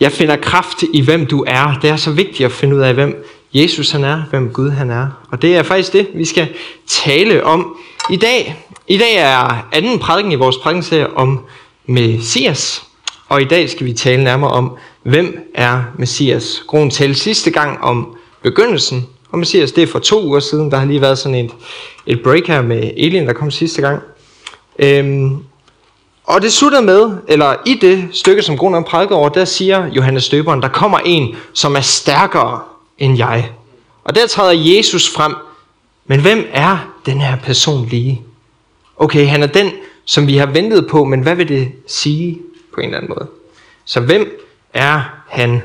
Jeg finder kraft i, hvem du er. Det er så vigtigt at finde ud af, hvem Jesus han er, hvem Gud han er. Og det er faktisk det, vi skal tale om i dag. I dag er anden prædiken i vores prædikenserie om Messias. Og i dag skal vi tale nærmere om, hvem er Messias. Grunden talte sidste gang om begyndelsen. Og Messias, det er for to uger siden. Der har lige været sådan et, et break her med Elin, der kom sidste gang. Øhm, og det slutter med, eller i det stykke, som Grunden prædiker over, der siger Johannes Døberen, der kommer en, som er stærkere end jeg. Og der træder Jesus frem. Men hvem er den her person lige? Okay, han er den, som vi har ventet på, men hvad vil det sige på en eller anden måde? Så hvem er han?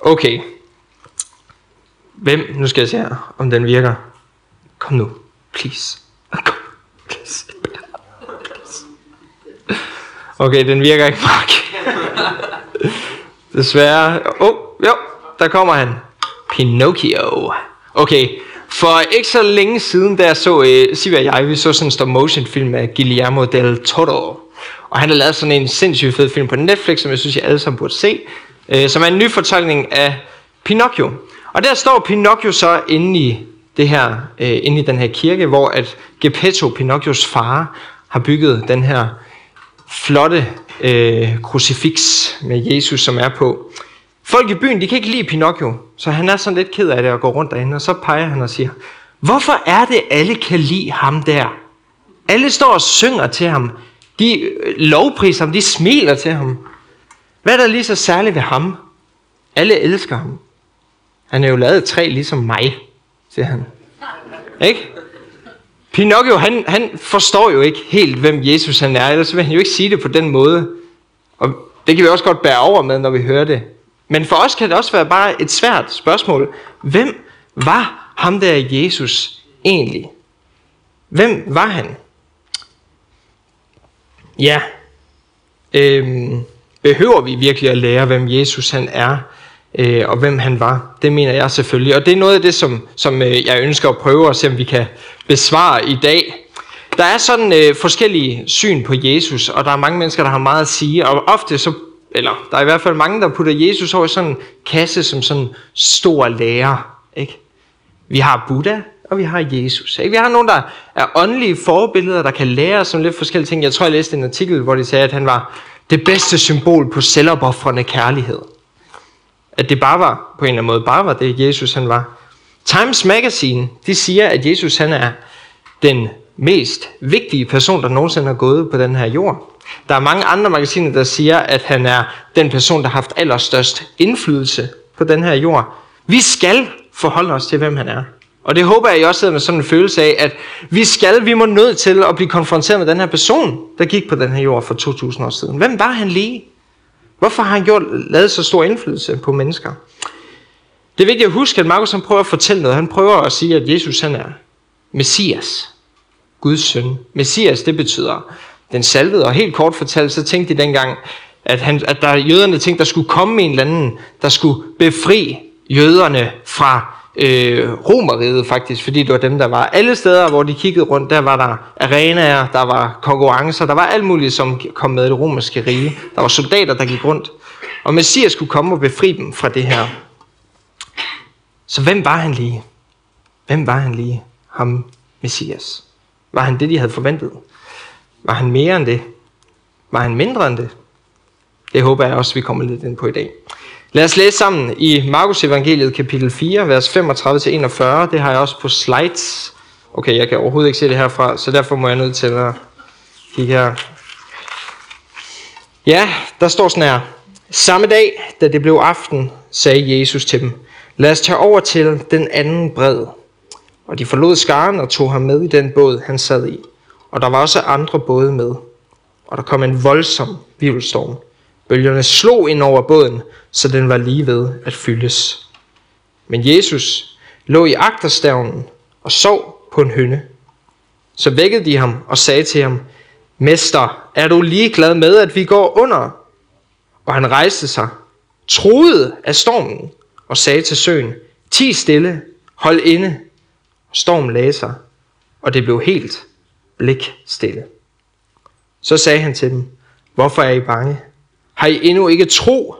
Okay. Hvem? Nu skal jeg se her, om den virker. Kom nu. Please. Kom. Please. Okay, den virker ikke, fuck. Desværre. Oh, jo, der kommer han. Pinocchio. Okay, for ikke så længe siden, da jeg så, øh, Siva og jeg, vi så sådan en stop motion film af Guillermo del Toro. Og han har lavet sådan en sindssygt fed film på Netflix, som jeg synes, jeg alle sammen burde se. Øh, som er en ny fortolkning af Pinocchio. Og der står Pinocchio så inde i det her, øh, inde i den her kirke, hvor at Geppetto, Pinocchios far, har bygget den her flotte øh, uh, krucifix med Jesus, som er på. Folk i byen, de kan ikke lide Pinocchio, så han er sådan lidt ked af det og gå rundt derinde, og så peger han og siger, hvorfor er det, alle kan lide ham der? Alle står og synger til ham. De øh, lovpriser ham, de smiler til ham. Hvad er der lige så særligt ved ham? Alle elsker ham. Han er jo lavet træ ligesom mig, siger han. Ikke? Pinocchio, han, han forstår jo ikke helt, hvem Jesus han er, ellers vil han jo ikke sige det på den måde. Og det kan vi også godt bære over med, når vi hører det. Men for os kan det også være bare et svært spørgsmål. Hvem var ham der Jesus egentlig? Hvem var han? Ja, øhm, behøver vi virkelig at lære, hvem Jesus han er, øh, og hvem han var? Det mener jeg selvfølgelig. Og det er noget af det, som, som øh, jeg ønsker at prøve at se, om vi kan besvare i dag. Der er sådan øh, forskellige syn på Jesus, og der er mange mennesker, der har meget at sige, og ofte så eller der er i hvert fald mange, der putter Jesus over i sådan en kasse som sådan en stor lærer. Ikke? Vi har Buddha, og vi har Jesus. Ikke? Vi har nogen, der er åndelige forbilleder, der kan lære os om lidt forskellige ting. Jeg tror, jeg læste en artikel, hvor de sagde, at han var det bedste symbol på selvopoffrende kærlighed. At det bare var, på en eller anden måde, bare var det, Jesus han var. Times Magazine, de siger, at Jesus han er den mest vigtige person, der nogensinde har gået på den her jord. Der er mange andre magasiner, der siger, at han er den person, der har haft allerstørst indflydelse på den her jord. Vi skal forholde os til, hvem han er. Og det håber jeg, I også sidder med sådan en følelse af, at vi skal, vi må nødt til at blive konfronteret med den her person, der gik på den her jord for 2000 år siden. Hvem var han lige? Hvorfor har han gjort, lavet så stor indflydelse på mennesker? Det er vigtigt at huske, at Markus han prøver at fortælle noget. Han prøver at sige, at Jesus han er Messias. Guds søn. Messias, det betyder den salvede. Og helt kort fortalt, så tænkte de dengang, at, han, at der jøderne tænkte, der skulle komme en eller anden, der skulle befri jøderne fra øh, romeriet faktisk, fordi det var dem, der var alle steder, hvor de kiggede rundt, der var der arenaer, der var konkurrencer, der var alt muligt, som kom med det romerske rige. Der var soldater, der gik rundt. Og Messias skulle komme og befri dem fra det her. Så hvem var han lige? Hvem var han lige? Ham, Messias. Var han det, de havde forventet? Var han mere end det? Var han mindre end det? Det håber jeg også, vi kommer lidt ind på i dag. Lad os læse sammen i Markus evangeliet kapitel 4, vers 35-41. Det har jeg også på slides. Okay, jeg kan overhovedet ikke se det herfra, så derfor må jeg nødt til at kigge her. Ja, der står sådan her. Samme dag, da det blev aften, sagde Jesus til dem, lad os tage over til den anden bred. Og de forlod skaren og tog ham med i den båd, han sad i og der var også andre både med. Og der kom en voldsom vivelstorm. Bølgerne slog ind over båden, så den var lige ved at fyldes. Men Jesus lå i agterstavnen og sov på en hønne. Så vækkede de ham og sagde til ham, Mester, er du lige glad med, at vi går under? Og han rejste sig, troede af stormen og sagde til søen, Ti stille, hold inde. Og stormen lagde sig, og det blev helt blik stille. Så sagde han til dem, hvorfor er I bange? Har I endnu ikke tro?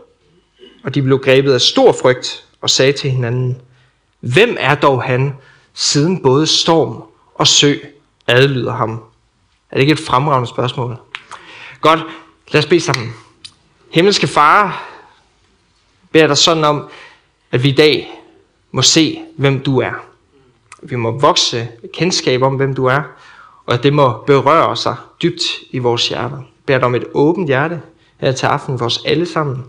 Og de blev grebet af stor frygt og sagde til hinanden, Hvem er dog han, siden både storm og sø adlyder ham? Er det ikke et fremragende spørgsmål? Godt, lad os bede sammen. Himmelske Far, beder dig sådan om, at vi i dag må se, hvem du er. Vi må vokse kendskab om, hvem du er, og at det må berøre sig dybt i vores hjerter. Jeg beder dig om et åbent hjerte her til aften for os alle sammen,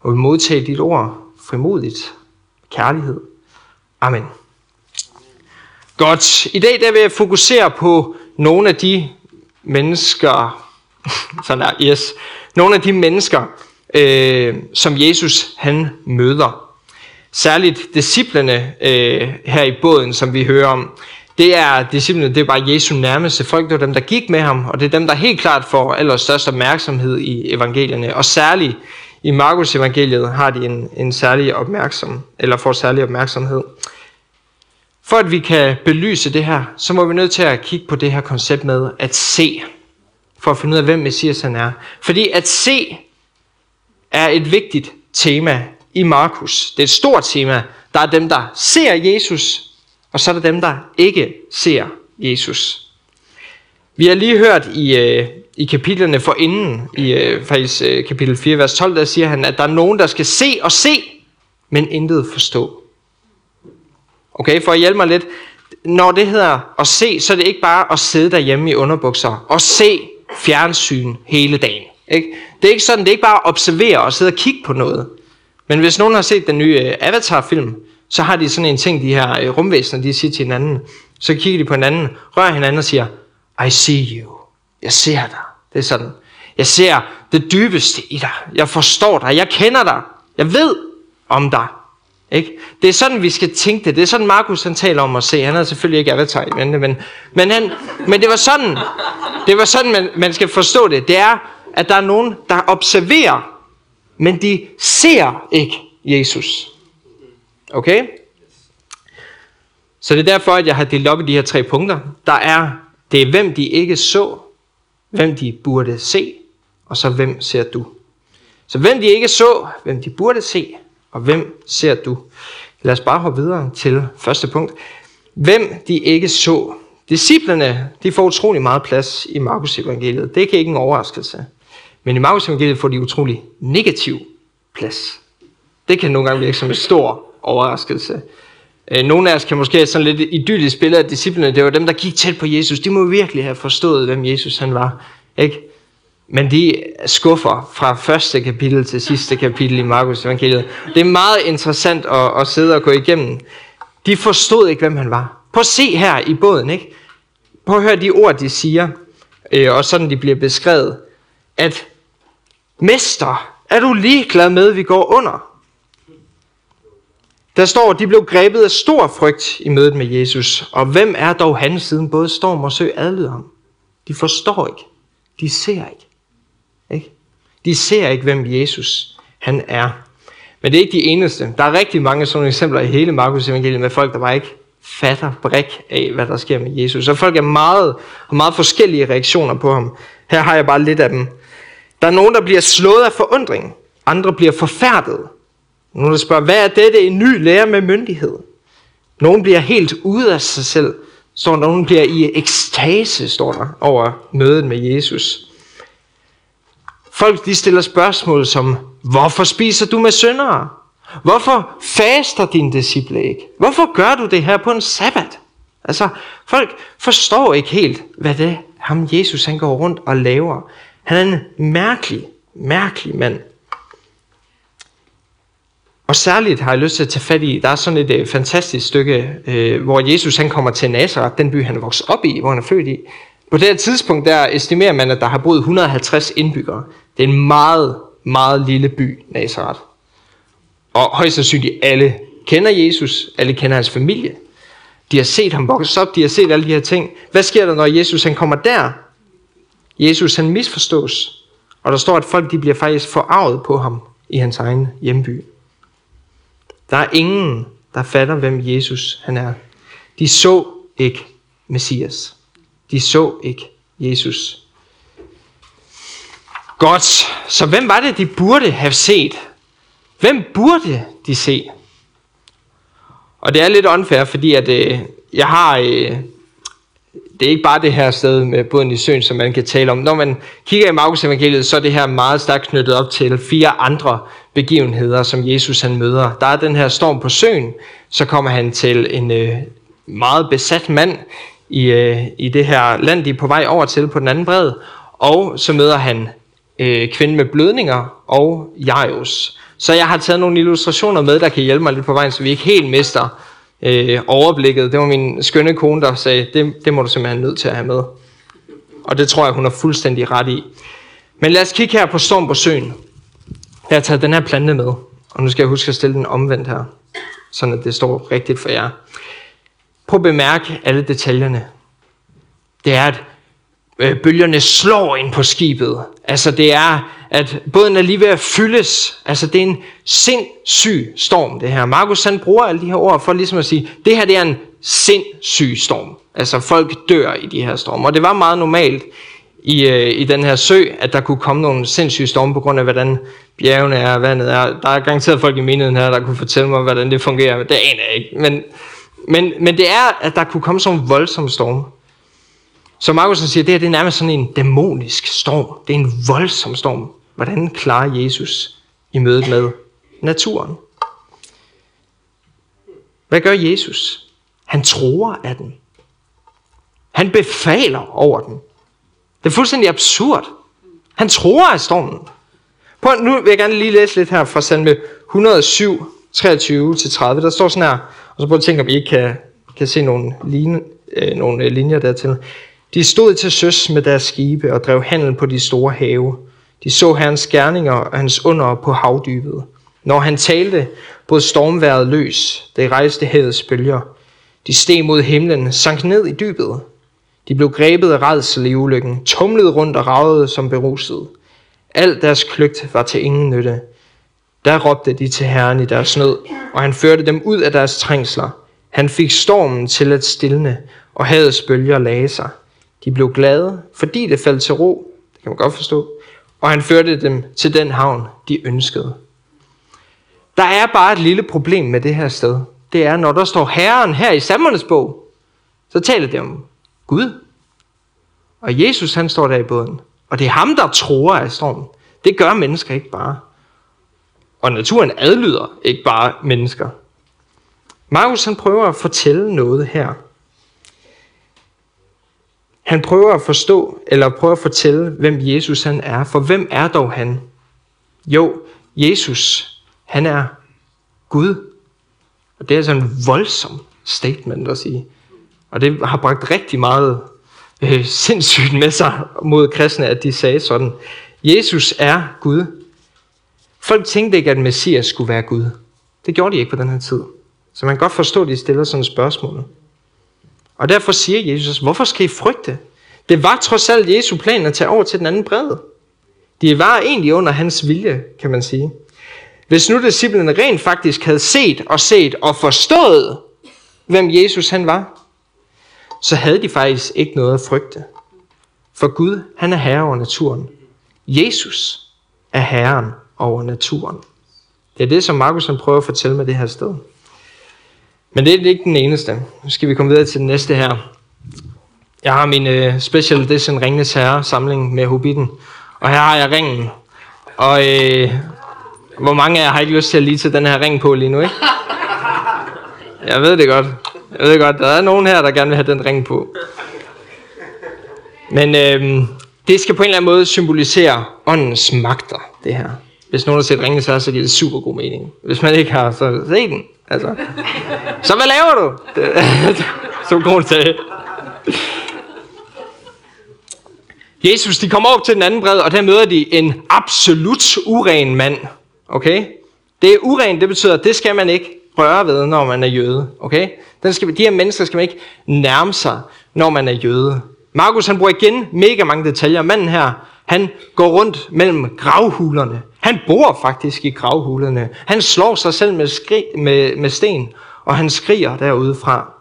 og vil modtage dit ord frimodigt, kærlighed. Amen. Godt. I dag der vil jeg fokusere på nogle af de mennesker, sådan der, yes, nogle af de mennesker, øh, som Jesus han møder. Særligt disciplene øh, her i båden, som vi hører om. Det er disciplene, det er bare Jesu nærmeste folk, det var dem, der gik med ham, og det er dem, der helt klart får allerstørst opmærksomhed i evangelierne. Og særligt i Markus evangeliet har de en, en særlig opmærksom, eller får særlig opmærksomhed. For at vi kan belyse det her, så må vi nødt til at kigge på det her koncept med at se, for at finde ud af, hvem Messias han er. Fordi at se er et vigtigt tema i Markus. Det er et stort tema. Der er dem, der ser Jesus, og så er der dem, der ikke ser Jesus. Vi har lige hørt i, øh, i kapitlerne for inden, i øh, faktisk øh, kapitel 4, vers 12, der siger han, at der er nogen, der skal se og se, men intet forstå. Okay, for at hjælpe mig lidt. Når det hedder at se, så er det ikke bare at sidde derhjemme i underbukser og se fjernsyn hele dagen. Ikke? Det er ikke sådan, det er ikke bare at observere og sidde og kigge på noget. Men hvis nogen har set den nye øh, Avatar-film, så har de sådan en ting, de her øh, rumvæsener, de siger til hinanden. Så kigger de på hinanden, rører hinanden og siger, I see you. Jeg ser dig. Det er sådan. Jeg ser det dybeste i dig. Jeg forstår dig. Jeg kender dig. Jeg ved om dig. Ikke? Det er sådan, vi skal tænke det. Det er sådan, Markus han taler om at se. Han er selvfølgelig ikke avatar i men, men, han, men det var sådan, det var sådan man, man skal forstå det. Det er, at der er nogen, der observerer, men de ser ikke Jesus. Okay? Så det er derfor, at jeg har delt op i de her tre punkter. Der er, det er hvem de ikke så, hvem de burde se, og så hvem ser du. Så hvem de ikke så, hvem de burde se, og hvem ser du? Lad os bare hoppe videre til første punkt. Hvem de ikke så. Disciplerne, de får utrolig meget plads i Markus evangeliet. Det er ikke en overraskelse. Men i Markus evangeliet får de utrolig negativ plads. Det kan nogle gange virke som en stor overraskelse. Øh, nogle af os kan måske have sådan lidt idyllisk billede af disciplene. Det var dem, der gik tæt på Jesus. De må virkelig have forstået, hvem Jesus han var. Ikke? Men de skuffer fra første kapitel til sidste kapitel i Markus evangeliet. Det er meget interessant at, at sidde og gå igennem. De forstod ikke, hvem han var. Prøv at se her i båden. Ikke? Prøv at høre de ord, de siger. Øh, og sådan de bliver beskrevet. At Mester, er du ligeglad med, at vi går under? Der står, at de blev grebet af stor frygt i mødet med Jesus. Og hvem er dog han, siden både storm og sø adlyder ham? De forstår ikke. De ser ikke. ikke. De ser ikke, hvem Jesus han er. Men det er ikke de eneste. Der er rigtig mange sådan eksempler i hele Markus evangeliet med folk, der bare ikke fatter brik af, hvad der sker med Jesus. Og folk er meget, har meget forskellige reaktioner på ham. Her har jeg bare lidt af dem. Der er nogen, der bliver slået af forundring. Andre bliver forfærdet. Nogle der spørger, hvad er dette en ny lære med myndighed? Nogen bliver helt ude af sig selv. Så nogen bliver i ekstase, står der, over mødet med Jesus. Folk de stiller spørgsmål som, hvorfor spiser du med syndere? Hvorfor faster din disciple ikke? Hvorfor gør du det her på en sabbat? Altså, folk forstår ikke helt, hvad det er, ham Jesus han går rundt og laver. Han er en mærkelig, mærkelig mand. Og særligt har jeg lyst til at tage fat i, der er sådan et øh, fantastisk stykke, øh, hvor Jesus han kommer til Nazareth, den by han er vokset op i, hvor han er født i. På det her tidspunkt, der estimerer man, at der har boet 150 indbyggere. Det er en meget, meget lille by, Nazareth. Og højst sandsynligt alle kender Jesus, alle kender hans familie. De har set ham vokse op, de har set alle de her ting. Hvad sker der, når Jesus han kommer der? Jesus han misforstås. Og der står, at folk de bliver faktisk forarvet på ham i hans egen hjemby. Der er ingen, der fatter, hvem Jesus han er. De så ikke Messias. De så ikke Jesus. Godt. Så hvem var det, de burde have set? Hvem burde de se? Og det er lidt unfair, fordi at, øh, jeg har... Øh, det er ikke bare det her sted med båden i søen, som man kan tale om. Når man kigger i Markus evangeliet, så er det her meget stærkt knyttet op til fire andre begivenheder, som Jesus han møder. Der er den her storm på søen, så kommer han til en øh, meget besat mand i, øh, i det her land, de er på vej over til på den anden bred, og så møder han øh, kvinden med blødninger og Jairus. Så jeg har taget nogle illustrationer med, der kan hjælpe mig lidt på vejen, så vi ikke helt mister øh, overblikket. Det var min skønne kone, der sagde, det, det må du simpelthen nødt til at have med. Og det tror jeg, hun har fuldstændig ret i. Men lad os kigge her på Storm på søen. Jeg har taget den her plante med, og nu skal jeg huske at stille den omvendt her, sådan at det står rigtigt for jer. Prøv at bemærke alle detaljerne. Det er, at øh, bølgerne slår ind på skibet. Altså det er, at båden er lige ved at fyldes. Altså det er en sindssyg storm, det her. Markus han bruger alle de her ord for ligesom at sige, det her det er en sindssyg storm. Altså folk dør i de her storme. Og det var meget normalt i, øh, i den her sø, at der kunne komme nogle sindssyge storme på grund af, hvordan bjergene er, vandet er. Der er garanteret folk i menigheden her, der kunne fortælle mig, hvordan det fungerer. Det aner jeg ikke. Men, men, men det er, at der kunne komme sådan en voldsom storm. Så Markus siger, det her det er nærmest sådan en dæmonisk storm. Det er en voldsom storm. Hvordan klarer Jesus i mødet med naturen? Hvad gør Jesus? Han tror af den. Han befaler over den. Det er fuldstændig absurd. Han tror af stormen. Prøv, nu vil jeg gerne lige læse lidt her fra salme 107, 23-30. Der står sådan her, og så prøv at tænke, om I ikke kan, kan se nogle, line, øh, nogle øh, linjer dertil. De stod til søs med deres skibe og drev handel på de store have. De så herrens gerninger og hans under på havdybet. Når han talte, brød stormværet løs. Det rejste havets bølger. De steg mod himlen, sank ned i dybet. De blev grebet af redsel i ulykken, tumlede rundt og ragede som beruset. Alt deres kløgt var til ingen nytte. Der råbte de til Herren i deres nød, og han førte dem ud af deres trængsler. Han fik stormen til at stilne, og havets bølger lagde sig. De blev glade, fordi det faldt til ro, det kan man godt forstå, og han førte dem til den havn, de ønskede. Der er bare et lille problem med det her sted. Det er, når der står Herren her i Salmernes bog, så taler det om Gud. Og Jesus han står der i båden. Og det er ham, der tror af stormen. Det gør mennesker ikke bare. Og naturen adlyder ikke bare mennesker. Markus han prøver at fortælle noget her. Han prøver at forstå, eller prøver at fortælle, hvem Jesus han er. For hvem er dog han? Jo, Jesus, han er Gud. Og det er sådan en voldsom statement at sige. Og det har bragt rigtig meget øh, sindssygt med sig mod kristne, at de sagde sådan. Jesus er Gud. Folk tænkte ikke, at Messias skulle være Gud. Det gjorde de ikke på den her tid. Så man kan godt forstå, at de stiller sådan et spørgsmål. Og derfor siger Jesus, hvorfor skal I frygte? Det var trods alt Jesu plan at tage over til den anden bred. De var egentlig under hans vilje, kan man sige. Hvis nu disciplene rent faktisk havde set og set og forstået, hvem Jesus han var, så havde de faktisk ikke noget at frygte. For Gud, han er herre over naturen. Jesus er herren over naturen. Det er det, som Markus han prøver at fortælle med det her sted. Men det er ikke den eneste. Nu skal vi komme videre til den næste her. Jeg har min øh, Special Edition Ringnes Herre samling med Hobbiten. Og her har jeg ringen. Og øh, hvor mange af jer har ikke lyst til at lige til den her ring på lige nu, ikke? Jeg ved det godt. Jeg ved godt, der er nogen her, der gerne vil have den ring på. Men øh, det skal på en eller anden måde symbolisere åndens magter, det her. Hvis nogen har set ringene så giver det super god mening. Hvis man ikke har, så se den. Altså. Så hvad laver du? Som kone sagde. Jesus, de kommer op til den anden bred, og der møder de en absolut uren mand. Okay? Det er uren, det betyder, at det skal man ikke røre ved, når man er jøde. Okay? Den skal, de her mennesker skal man ikke nærme sig, når man er jøde. Markus han bruger igen mega mange detaljer. Manden her, han går rundt mellem gravhulerne. Han bor faktisk i gravhulerne. Han slår sig selv med, skri, med, med sten, og han skriger derude fra.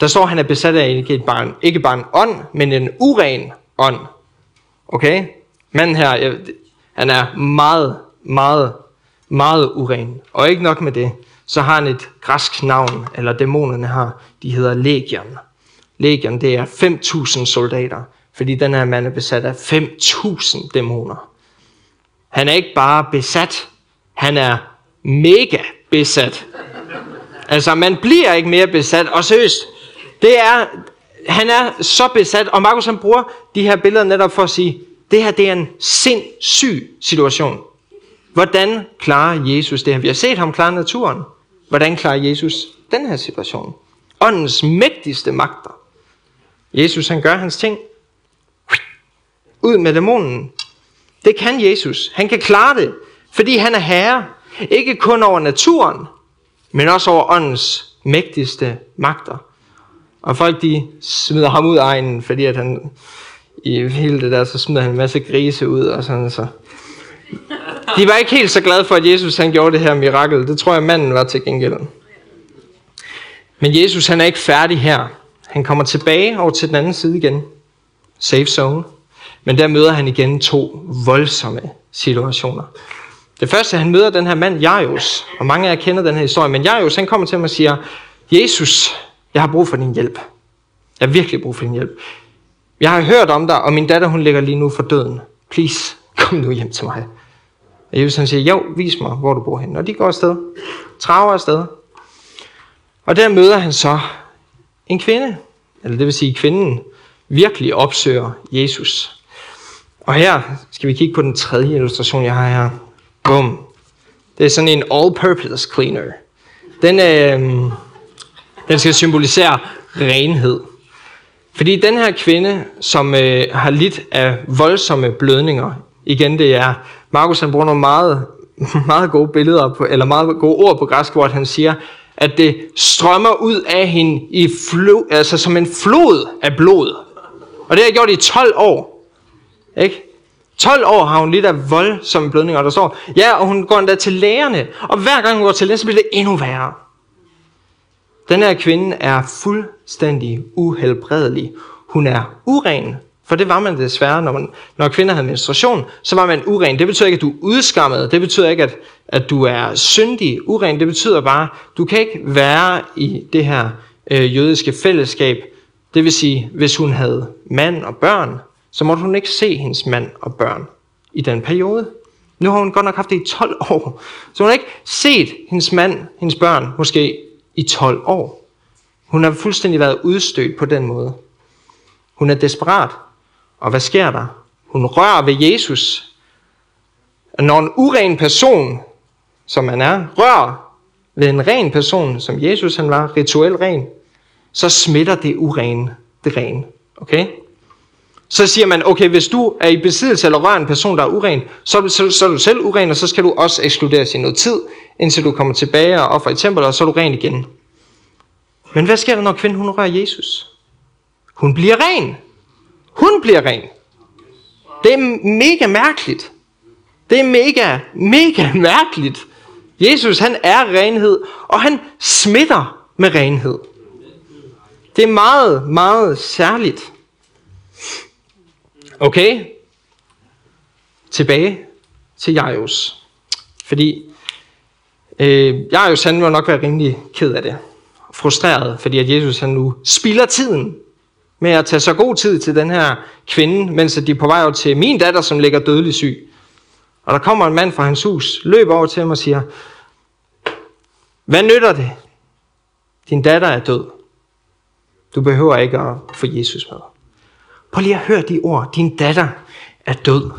Der står, at han er besat af ikke, et barn, ikke bare en ånd, men en uren ånd. Okay? Manden her, han er meget, meget, meget uren. Og ikke nok med det, så har han et græsk navn, eller dæmonerne har, de hedder Legion. Legion, det er 5.000 soldater, fordi den her mand er besat af 5.000 dæmoner. Han er ikke bare besat, han er mega besat. Altså, man bliver ikke mere besat, og seriøst, det er, han er så besat, og Markus han bruger de her billeder netop for at sige, det her det er en sindssyg situation. Hvordan klarer Jesus det her? Vi har set ham klare naturen. Hvordan klarer Jesus den her situation? Åndens mægtigste magter. Jesus han gør hans ting. Ud med dæmonen. Det kan Jesus. Han kan klare det, fordi han er herre. Ikke kun over naturen, men også over åndens mægtigste magter. Og folk de smider ham ud af egnen, fordi at han i hele det der, så smider han en masse grise ud og sådan så. De var ikke helt så glade for, at Jesus han gjorde det her mirakel. Det tror jeg, manden var til gengæld. Men Jesus han er ikke færdig her. Han kommer tilbage over til den anden side igen. Safe zone. Men der møder han igen to voldsomme situationer. Det første, han møder den her mand, Jairus. Og mange af jer kender den her historie. Men Jairus, han kommer til ham og siger, Jesus, jeg har brug for din hjælp. Jeg har virkelig brug for din hjælp. Jeg har hørt om dig, og min datter, hun ligger lige nu for døden. Please, kom nu hjem til mig. Og Jesus han siger, jo, vis mig, hvor du bor henne. Og de går afsted. Traver afsted. Og der møder han så en kvinde. Eller det vil sige, kvinden virkelig opsøger Jesus. Og her skal vi kigge på den tredje illustration, jeg har her. Bum. Det er sådan en all-purpose cleaner. Den, øh, den skal symbolisere renhed. Fordi den her kvinde, som øh, har lidt af voldsomme blødninger, igen det er, Markus han bruger nogle meget, meget gode billeder, på, eller meget gode ord på græsk, hvor han siger, at det strømmer ud af hende i flo, altså som en flod af blod. Og det har jeg gjort i 12 år. Ikke? 12 år har hun lidt af voldsomme blødninger, og der står, ja, og hun går endda til lægerne, og hver gang hun går til lægen, så bliver det endnu værre. Den her kvinde er fuldstændig uhelbredelig. Hun er uren, for det var man desværre, når, man, når kvinder havde menstruation, så var man uren. Det betyder ikke, at du er udskammet. Det betyder ikke, at, at du er syndig. Uren, det betyder bare, at du kan ikke være i det her øh, jødiske fællesskab. Det vil sige, hvis hun havde mand og børn, så måtte hun ikke se hendes mand og børn i den periode. Nu har hun godt nok haft det i 12 år. Så hun har ikke set hendes mand, hendes børn, måske i 12 år. Hun har fuldstændig været udstødt på den måde. Hun er desperat. Og hvad sker der? Hun rører ved Jesus. Når en uren person, som man er, rører ved en ren person, som Jesus han var, rituel ren, så smitter det urene det rene. Okay? Så siger man, okay, hvis du er i besiddelse eller rører en person, der er uren, så, så, så er du selv uren, og så skal du også ekskluderes i noget tid, indtil du kommer tilbage og offer i templet, og så er du ren igen. Men hvad sker der, når kvinden hun rører Jesus? Hun bliver ren. Hun bliver ren. Det er mega mærkeligt. Det er mega, mega mærkeligt. Jesus, han er renhed, og han smitter med renhed. Det er meget, meget særligt. Okay, tilbage til Jairus. Fordi øh, Jairus han må nok være rimelig ked af det. Frustreret, fordi at Jesus han nu spilder tiden med at tage så god tid til den her kvinde, mens de er på vej over til min datter, som ligger dødelig syg. Og der kommer en mand fra hans hus, løber over til ham og siger, hvad nytter det? Din datter er død. Du behøver ikke at få Jesus med. Prøv lige at høre de ord. Din datter er død.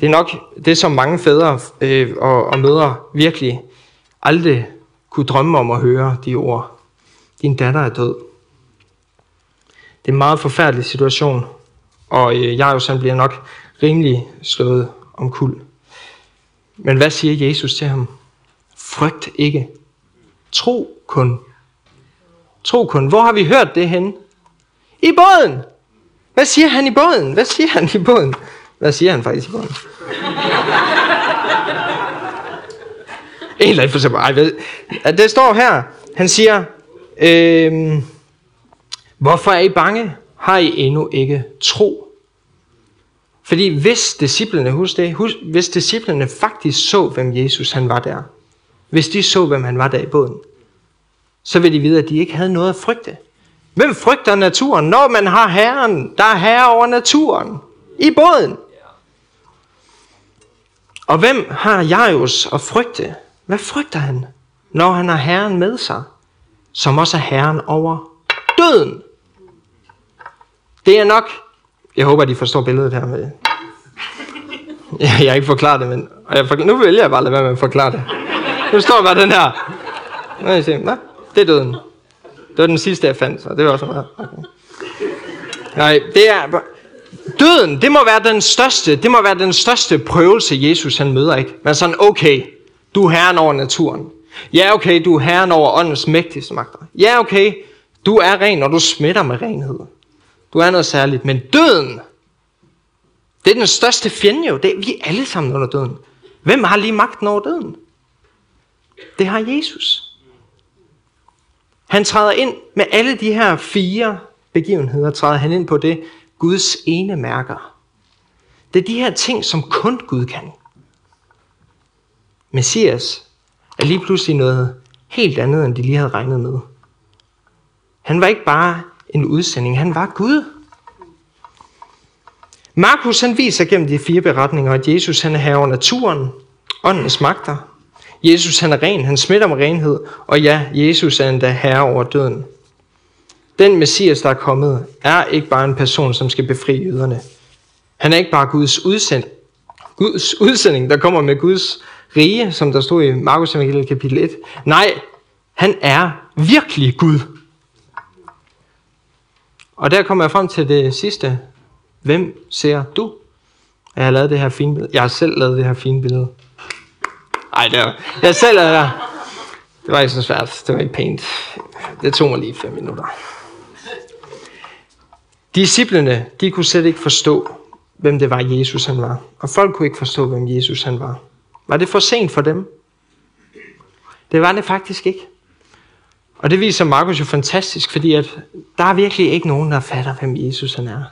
Det er nok det, som mange fædre øh, og, og mødre virkelig aldrig kunne drømme om at høre de ord. Din datter er død. Det er en meget forfærdelig situation, og øh, jo han bliver nok rimelig slået om kul. Men hvad siger Jesus til ham? Frygt ikke. Tro kun. Tro kun. Hvor har vi hørt det henne? I båden. Hvad siger han i båden? Hvad siger han i båden? Hvad siger han faktisk i båden? en eller anden for eksempel. Ej, ved, det står her. Han siger, øh, hvorfor er I bange? Har I endnu ikke tro? Fordi hvis disciplene, husk det, husk, hvis disciplene faktisk så, hvem Jesus han var der, hvis de så, hvem han var der i båden, så ville de vide, at de ikke havde noget at frygte. Hvem frygter naturen, når man har Herren, der er herre over naturen, i båden? Og hvem har Jairus at frygte? Hvad frygter han, når han har Herren med sig, som også er Herren over døden? Det er nok, jeg håber, de forstår billedet her med. Jeg har ikke forklaret det, men og jeg forklar, nu vælger jeg bare at lade være med at forklare det. Nu står bare den her. Nå, jeg siger, Nå, det er døden. Det var den sidste, jeg fandt, så det var også meget. Okay. Nej, det er... Døden, det må være den største, det må være den største prøvelse, Jesus han møder, ikke? Men sådan, okay, du er herren over naturen. Ja, okay, du er herren over åndens mægtigste magter. Ja, okay, du er ren, og du smitter med renhed. Du er noget særligt. Men døden, det er den største fjende jo. Det er, vi er alle sammen under døden. Hvem har lige magten over døden? Det har Jesus. Han træder ind med alle de her fire begivenheder, træder han ind på det, Guds ene mærker. Det er de her ting, som kun Gud kan. Messias er lige pludselig noget helt andet, end de lige havde regnet med. Han var ikke bare en udsending, han var Gud. Markus han viser gennem de fire beretninger, at Jesus han er her over naturen, åndens magter. Jesus han er ren, han smitter med renhed, og ja, Jesus er endda herre over døden. Den Messias, der er kommet, er ikke bare en person, som skal befri jøderne. Han er ikke bare Guds, udsend, Guds udsending, der kommer med Guds rige, som der stod i Markus evangeliet kapitel 1. Nej, han er virkelig Gud. Og der kommer jeg frem til det sidste. Hvem ser du? Jeg har lavet det her fine billede. Jeg har selv lavet det her fine billede. Ej, det var, jeg selv er det Det var ikke så svært. Det var ikke pænt. Det tog mig lige fem minutter. Disciplene, de kunne slet ikke forstå, hvem det var, Jesus han var. Og folk kunne ikke forstå, hvem Jesus han var. Var det for sent for dem? Det var det faktisk ikke. Og det viser Markus jo fantastisk, fordi at der er virkelig ikke nogen, der fatter, hvem Jesus han er.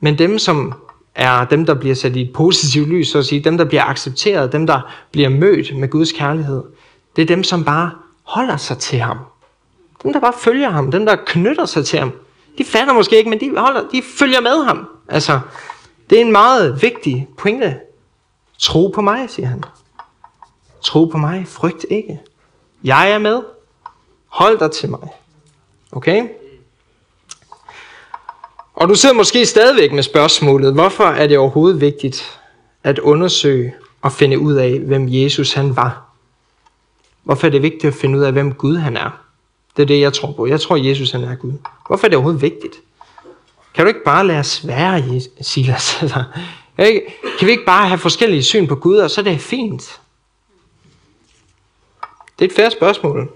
Men dem, som er dem, der bliver sat i et positivt lys, så at sige, dem, der bliver accepteret, dem, der bliver mødt med Guds kærlighed, det er dem, som bare holder sig til ham. Dem, der bare følger ham, dem, der knytter sig til ham. De fatter måske ikke, men de, holder, de følger med ham. Altså, det er en meget vigtig pointe. Tro på mig, siger han. Tro på mig, frygt ikke. Jeg er med. Hold dig til mig. Okay? Og du sidder måske stadigvæk med spørgsmålet, hvorfor er det overhovedet vigtigt at undersøge og finde ud af, hvem Jesus han var? Hvorfor er det vigtigt at finde ud af, hvem Gud han er? Det er det, jeg tror på. Jeg tror, Jesus han er Gud. Hvorfor er det overhovedet vigtigt? Kan du ikke bare lade os være, Silas? Altså, kan vi ikke bare have forskellige syn på Gud, og så er det fint? Det er et færre spørgsmål.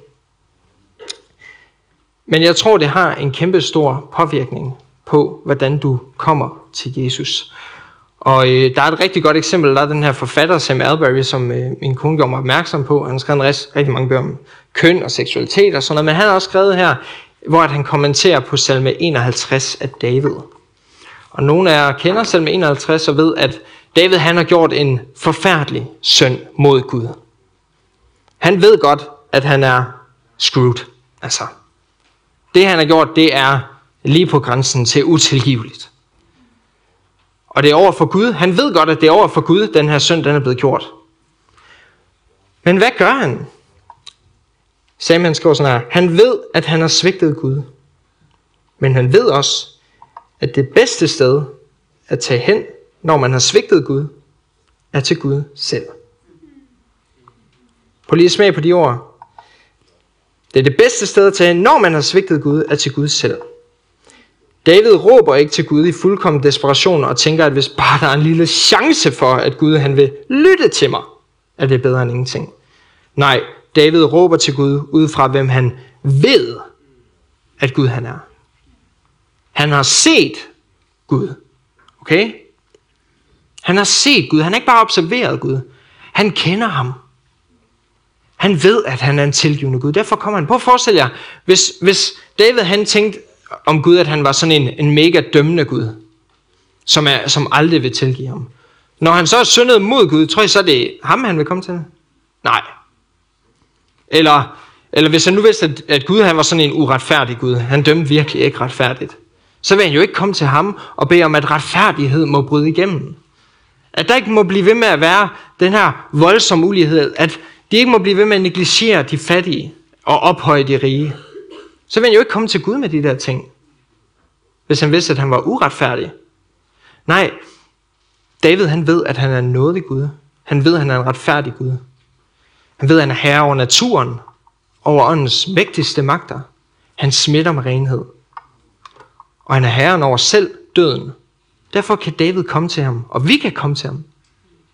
Men jeg tror, det har en kæmpe stor påvirkning på, hvordan du kommer til Jesus. Og øh, der er et rigtig godt eksempel, der er den her forfatter, Sam Albury, som øh, min kone gjorde mig opmærksom på. Han har skrevet en rest, rigtig mange bøger om køn og seksualitet og sådan noget, men han har også skrevet her, hvor at han kommenterer på salme 51 af David. Og nogle af jer kender salme 51 og ved, at David han har gjort en forfærdelig synd mod Gud. Han ved godt, at han er screwed. Altså, det han har gjort, det er lige på grænsen til utilgiveligt. Og det er over for Gud. Han ved godt, at det er over for Gud, den her synd, den er blevet gjort. Men hvad gør han? Samuel skriver sådan her. Han ved, at han har svigtet Gud. Men han ved også, at det bedste sted at tage hen, når man har svigtet Gud, er til Gud selv. På lige smag på de ord. Det er det bedste sted at tage hen, når man har svigtet Gud, er til Gud selv. David råber ikke til Gud i fuldkommen desperation og tænker, at hvis bare der er en lille chance for, at Gud han vil lytte til mig, er det bedre end ingenting. Nej, David råber til Gud ud fra, hvem han ved, at Gud han er. Han har set Gud. Okay? Han har set Gud. Han har ikke bare observeret Gud. Han kender ham. Han ved, at han er en tilgivende Gud. Derfor kommer han. på at forestille jer, hvis, hvis David han tænkte, om Gud, at han var sådan en, en mega dømmende Gud. som, er, som aldrig vil tilgive ham. Når han så er syndet mod Gud, tror jeg så, det er ham, han vil komme til? Nej. Eller, eller hvis han nu vidste, at, at Gud han var sådan en uretfærdig Gud, han dømte virkelig ikke retfærdigt, så vil han jo ikke komme til ham og bede om, at retfærdighed må bryde igennem. At der ikke må blive ved med at være den her voldsomme ulighed, at de ikke må blive ved med at negligere de fattige og ophøje de rige. Så ville han jo ikke komme til Gud med de der ting, hvis han vidste, at han var uretfærdig. Nej, David han ved, at han er nådig Gud. Han ved, at han er en retfærdig Gud. Han ved, at han er herre over naturen, over åndens mægtigste magter. Han smitter med renhed. Og han er herren over selv døden. Derfor kan David komme til ham, og vi kan komme til ham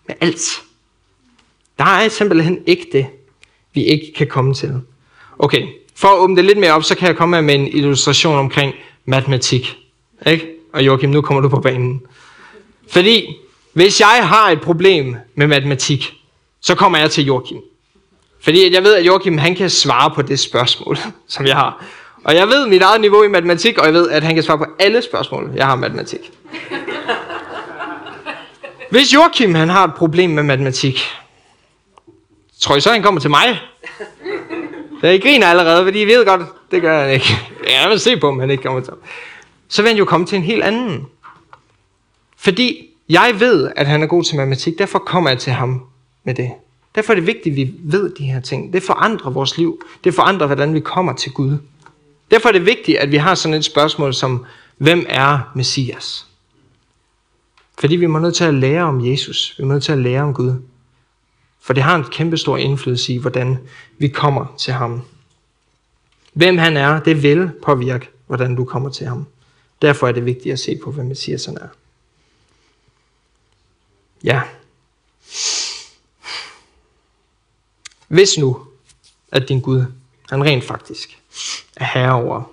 med alt. Der er simpelthen ikke det, vi ikke kan komme til. Okay, for at åbne det lidt mere op, så kan jeg komme med en illustration omkring matematik. Ikke? Og Joachim, nu kommer du på banen. Fordi hvis jeg har et problem med matematik, så kommer jeg til Joachim. Fordi jeg ved, at Joachim han kan svare på det spørgsmål, som jeg har. Og jeg ved mit eget niveau i matematik, og jeg ved, at han kan svare på alle spørgsmål, jeg har i matematik. Hvis Joachim han har et problem med matematik, tror I så, han kommer til mig? Da I griner allerede, fordi I ved godt, det gør han ikke. Jeg vil se på, om han ikke kommer til Så vil han jo komme til en helt anden. Fordi jeg ved, at han er god til matematik, derfor kommer jeg til ham med det. Derfor er det vigtigt, at vi ved de her ting. Det forandrer vores liv. Det forandrer, hvordan vi kommer til Gud. Derfor er det vigtigt, at vi har sådan et spørgsmål som, hvem er Messias? Fordi vi må nødt til at lære om Jesus. Vi må nødt til at lære om Gud. For det har en kæmpe stor indflydelse i, hvordan vi kommer til ham. Hvem han er, det vil påvirke, hvordan du kommer til ham. Derfor er det vigtigt at se på, hvem Messias han er. Ja. Hvis nu, at din Gud, han rent faktisk er herre over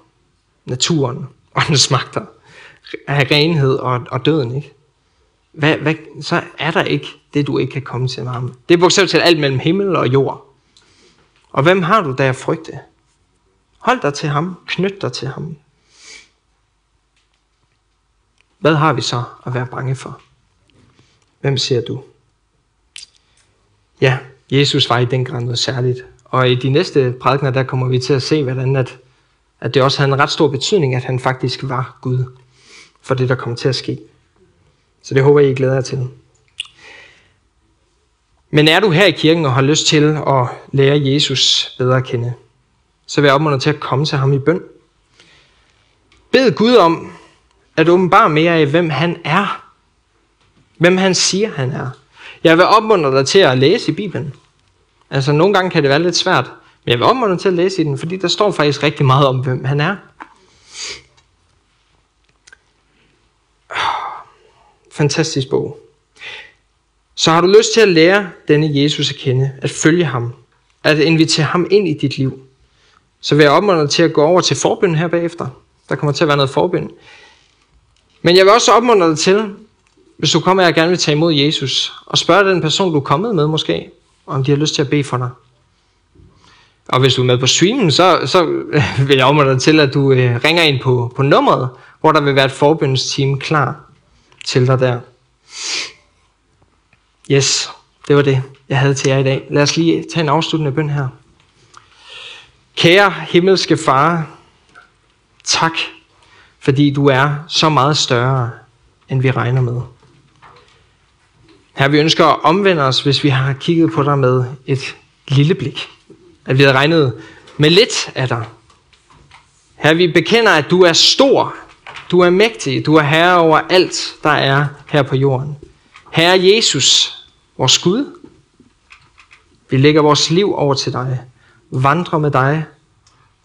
naturen og dens magter, af renhed og, og døden, ikke? Hvad, hvad, så er der ikke det, du ikke kan komme til med ham. Det er bogstaveligt talt alt mellem himmel og jord. Og hvem har du der at frygte? Hold dig til ham. Knyt dig til ham. Hvad har vi så at være bange for? Hvem ser du? Ja, Jesus var i den grad noget særligt. Og i de næste prædikener, der kommer vi til at se, hvordan at, at det også havde en ret stor betydning, at han faktisk var Gud for det, der kommer til at ske. Så det håber jeg, I glæder jer til. Men er du her i kirken og har lyst til at lære Jesus bedre at kende, så vil jeg opmuntre til at komme til ham i bøn. Bed Gud om at åbenbare mere af, hvem han er. Hvem han siger, han er. Jeg vil opmuntre dig til at læse i Bibelen. Altså nogle gange kan det være lidt svært, men jeg vil opmuntre dig til at læse i den, fordi der står faktisk rigtig meget om, hvem han er. Fantastisk bog. Så har du lyst til at lære denne Jesus at kende, at følge ham, at invitere ham ind i dit liv, så vil jeg opmuntre dig til at gå over til forbøn her bagefter. Der kommer til at være noget forbøn. Men jeg vil også opmuntre dig til, hvis du kommer og gerne vil tage imod Jesus, og spørge den person, du er kommet med måske, om de har lyst til at bede for dig. Og hvis du er med på streamen, så, så vil jeg opmuntre dig til, at du øh, ringer ind på, på nummeret, hvor der vil være et forbønsteam klar til dig der. Yes, det var det, jeg havde til jer i dag. Lad os lige tage en afsluttende bøn her. Kære himmelske far, tak, fordi du er så meget større, end vi regner med. Her vi ønsker at omvende os, hvis vi har kigget på dig med et lille blik. At vi har regnet med lidt af dig. Her vi bekender, at du er stor, du er mægtig, du er herre over alt, der er her på jorden. Herre Jesus, vores Gud, vi lægger vores liv over til dig, vandrer med dig,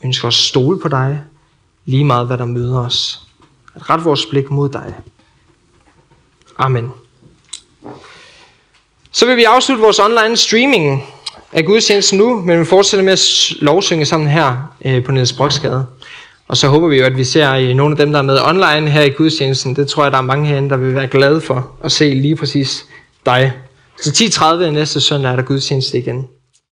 ønsker at stole på dig, lige meget hvad der møder os. At rette vores blik mod dig. Amen. Så vil vi afslutte vores online streaming af gudstjenesten nu, men vi fortsætter med at lovsynge sammen her øh, på Niels Broksgade. Og så håber vi jo, at vi ser øh, nogle af dem, der er med online her i gudstjenesten. Det tror jeg, der er mange herinde, der vil være glade for at se lige præcis dig. Så 10.30 næste søndag er der gudstjeneste igen.